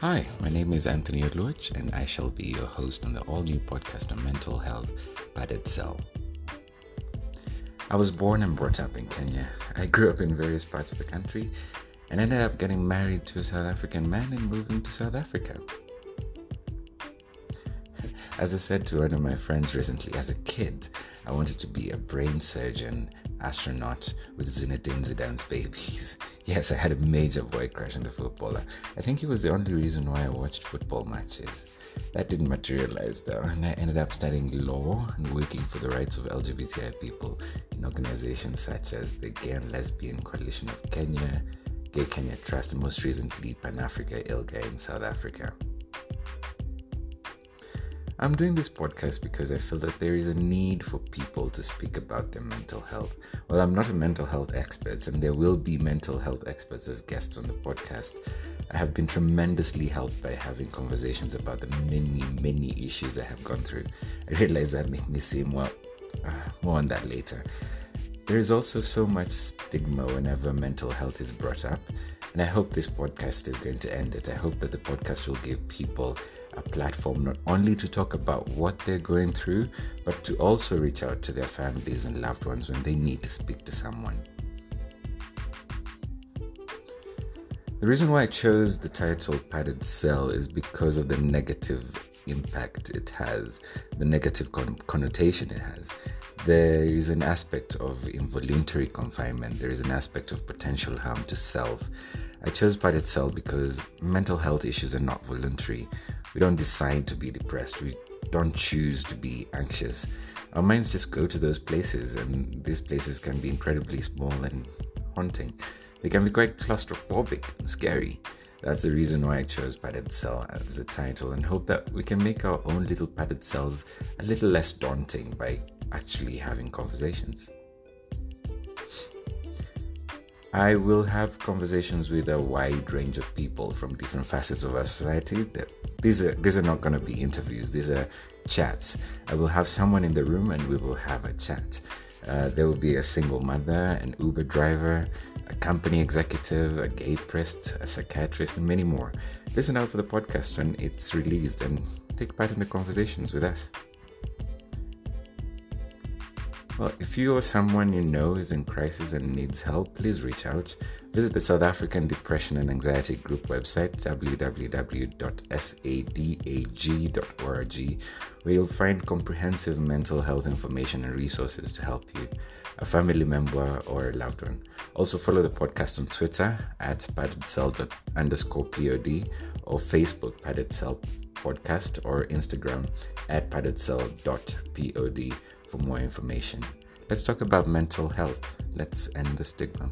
Hi, my name is Anthony Oluoch, and I shall be your host on the all new podcast on mental health, Padded Cell. I was born and brought up in Kenya. I grew up in various parts of the country and ended up getting married to a South African man and moving to South Africa. As I said to one of my friends recently, as a kid, I wanted to be a brain surgeon, astronaut with Zinedine Zidane's babies. Yes, I had a major boy crush on the footballer. I think he was the only reason why I watched football matches. That didn't materialize though, and I ended up studying law and working for the rights of LGBTI people in organizations such as the Gay and Lesbian Coalition of Kenya, Gay Kenya Trust, and most recently Pan Africa ILGA in South Africa. I'm doing this podcast because I feel that there is a need for people to speak about their mental health. Well, I'm not a mental health expert, and there will be mental health experts as guests on the podcast. I have been tremendously helped by having conversations about the many, many issues I have gone through. I realize that makes me seem, well, uh, more on that later. There is also so much stigma whenever mental health is brought up, and I hope this podcast is going to end it. I hope that the podcast will give people a platform not only to talk about what they're going through, but to also reach out to their families and loved ones when they need to speak to someone. The reason why I chose the title Padded Cell is because of the negative impact it has, the negative con- connotation it has. There is an aspect of involuntary confinement, there is an aspect of potential harm to self. I chose Padded Cell because mental health issues are not voluntary. We don't decide to be depressed. We don't choose to be anxious. Our minds just go to those places, and these places can be incredibly small and haunting. They can be quite claustrophobic and scary. That's the reason why I chose Padded Cell as the title and hope that we can make our own little padded cells a little less daunting by actually having conversations. I will have conversations with a wide range of people from different facets of our society. These are these are not going to be interviews. These are chats. I will have someone in the room and we will have a chat. Uh, there will be a single mother, an Uber driver, a company executive, a gay priest, a psychiatrist, and many more. Listen out for the podcast when it's released and take part in the conversations with us. Well, if you or someone you know is in crisis and needs help, please reach out. Visit the South African Depression and Anxiety Group website, www.sadag.org, where you'll find comprehensive mental health information and resources to help you, a family member, or a loved one. Also, follow the podcast on Twitter at paddedcell underscore pod or Facebook padded cell podcast or Instagram at paddedcell.pod for more information. Let's talk about mental health. Let's end the stigma.